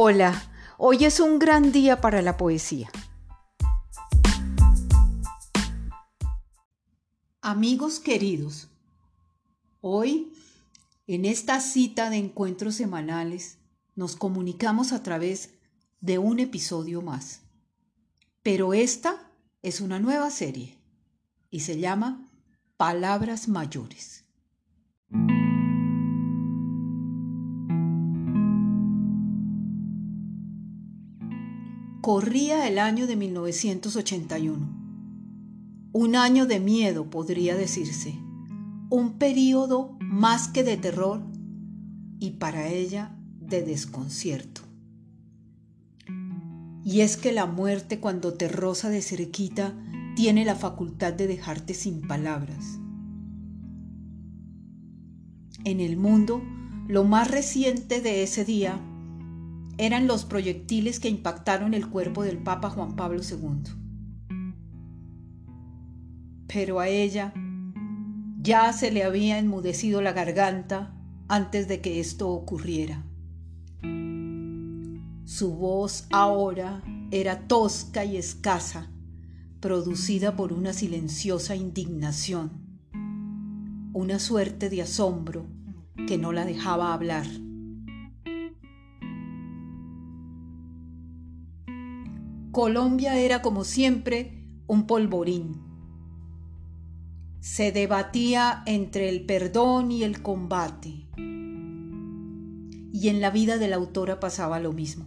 Hola, hoy es un gran día para la poesía. Amigos queridos, hoy, en esta cita de encuentros semanales, nos comunicamos a través de un episodio más. Pero esta es una nueva serie y se llama Palabras Mayores. Corría el año de 1981. Un año de miedo, podría decirse. Un periodo más que de terror y para ella de desconcierto. Y es que la muerte cuando te roza de cerquita tiene la facultad de dejarte sin palabras. En el mundo, lo más reciente de ese día eran los proyectiles que impactaron el cuerpo del Papa Juan Pablo II. Pero a ella ya se le había enmudecido la garganta antes de que esto ocurriera. Su voz ahora era tosca y escasa, producida por una silenciosa indignación, una suerte de asombro que no la dejaba hablar. Colombia era como siempre un polvorín. Se debatía entre el perdón y el combate. Y en la vida de la autora pasaba lo mismo.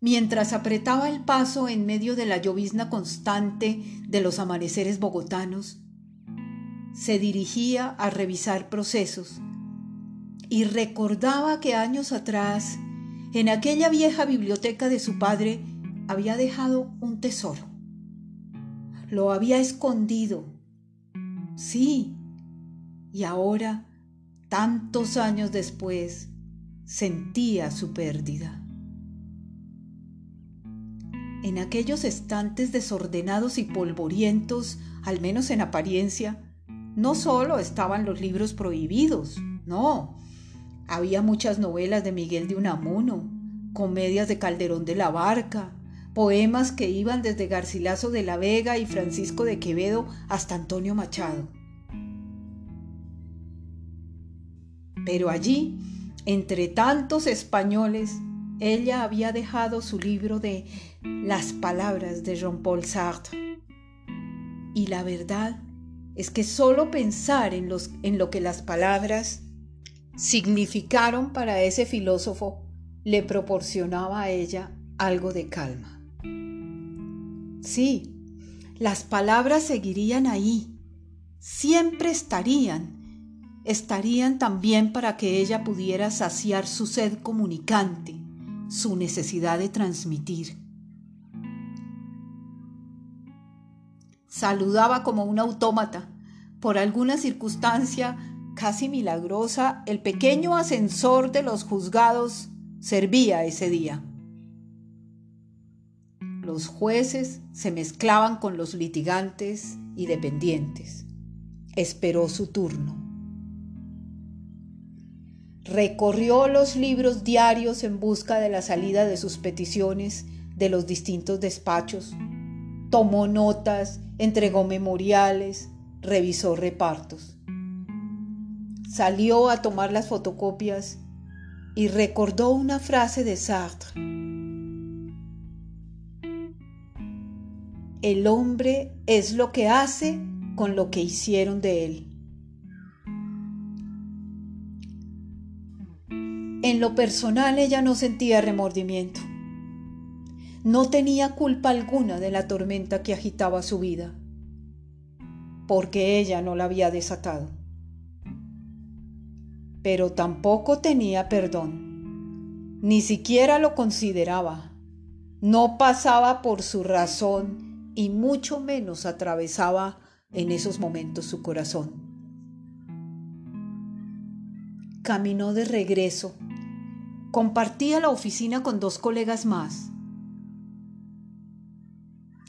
Mientras apretaba el paso en medio de la llovizna constante de los amaneceres bogotanos, se dirigía a revisar procesos y recordaba que años atrás, en aquella vieja biblioteca de su padre, había dejado un tesoro. Lo había escondido. Sí, y ahora, tantos años después, sentía su pérdida. En aquellos estantes desordenados y polvorientos, al menos en apariencia, no solo estaban los libros prohibidos, no, había muchas novelas de Miguel de Unamuno, comedias de Calderón de la Barca, poemas que iban desde Garcilaso de la Vega y Francisco de Quevedo hasta Antonio Machado. Pero allí, entre tantos españoles, ella había dejado su libro de Las palabras de Jean-Paul Sartre. Y la verdad es que solo pensar en, en lo que las palabras significaron para ese filósofo le proporcionaba a ella algo de calma. Sí, las palabras seguirían ahí, siempre estarían, estarían también para que ella pudiera saciar su sed comunicante, su necesidad de transmitir. Saludaba como un autómata. Por alguna circunstancia casi milagrosa, el pequeño ascensor de los juzgados servía ese día. Los jueces se mezclaban con los litigantes y dependientes. Esperó su turno. Recorrió los libros diarios en busca de la salida de sus peticiones de los distintos despachos. Tomó notas, entregó memoriales, revisó repartos salió a tomar las fotocopias y recordó una frase de Sartre. El hombre es lo que hace con lo que hicieron de él. En lo personal ella no sentía remordimiento. No tenía culpa alguna de la tormenta que agitaba su vida, porque ella no la había desatado pero tampoco tenía perdón. Ni siquiera lo consideraba. No pasaba por su razón y mucho menos atravesaba en esos momentos su corazón. Caminó de regreso. Compartía la oficina con dos colegas más.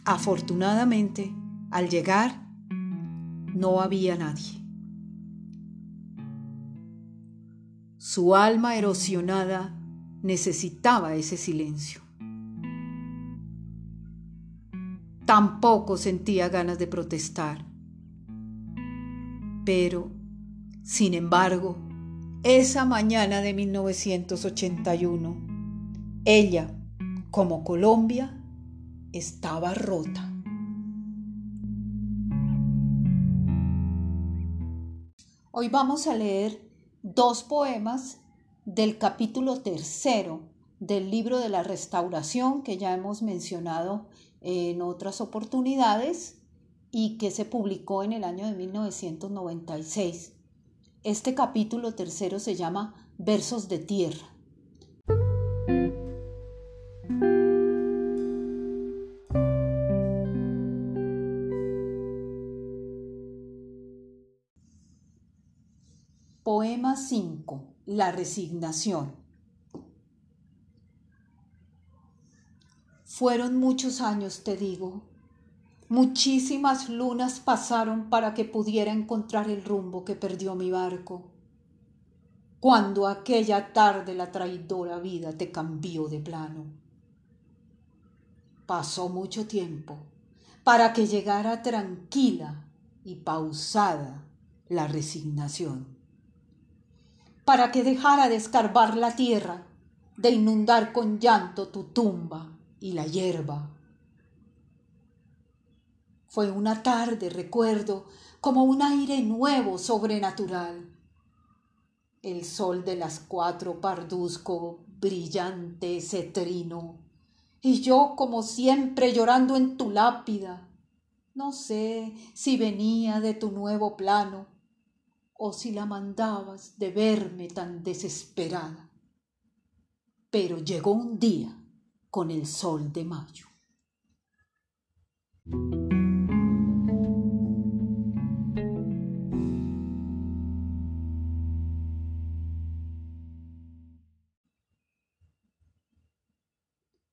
Afortunadamente, al llegar, no había nadie. Su alma erosionada necesitaba ese silencio. Tampoco sentía ganas de protestar. Pero, sin embargo, esa mañana de 1981, ella, como Colombia, estaba rota. Hoy vamos a leer dos poemas del capítulo tercero del libro de la restauración que ya hemos mencionado en otras oportunidades y que se publicó en el año de 1996. Este capítulo tercero se llama Versos de Tierra. Poema 5. La resignación. Fueron muchos años, te digo. Muchísimas lunas pasaron para que pudiera encontrar el rumbo que perdió mi barco. Cuando aquella tarde la traidora vida te cambió de plano. Pasó mucho tiempo para que llegara tranquila y pausada la resignación para que dejara de escarbar la tierra, de inundar con llanto tu tumba y la hierba. Fue una tarde, recuerdo, como un aire nuevo, sobrenatural. El sol de las cuatro parduzco, brillante, cetrino, y yo como siempre llorando en tu lápida. No sé si venía de tu nuevo plano o si la mandabas de verme tan desesperada. Pero llegó un día con el sol de mayo.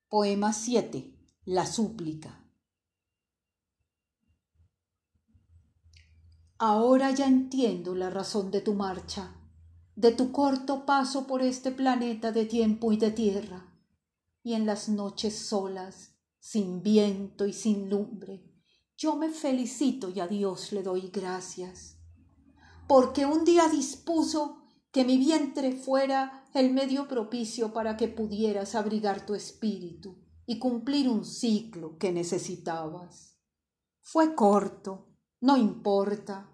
Poema 7. La súplica. Ahora ya entiendo la razón de tu marcha, de tu corto paso por este planeta de tiempo y de tierra, y en las noches solas, sin viento y sin lumbre, yo me felicito y a Dios le doy gracias, porque un día dispuso que mi vientre fuera el medio propicio para que pudieras abrigar tu espíritu y cumplir un ciclo que necesitabas. Fue corto, no importa.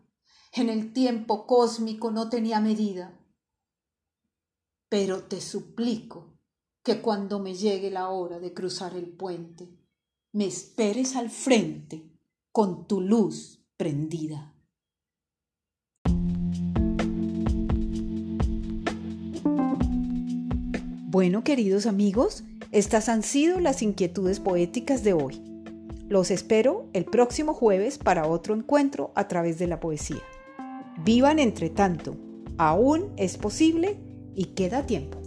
En el tiempo cósmico no tenía medida. Pero te suplico que cuando me llegue la hora de cruzar el puente, me esperes al frente con tu luz prendida. Bueno, queridos amigos, estas han sido las inquietudes poéticas de hoy. Los espero el próximo jueves para otro encuentro a través de la poesía. Vivan entre tanto, aún es posible y queda tiempo.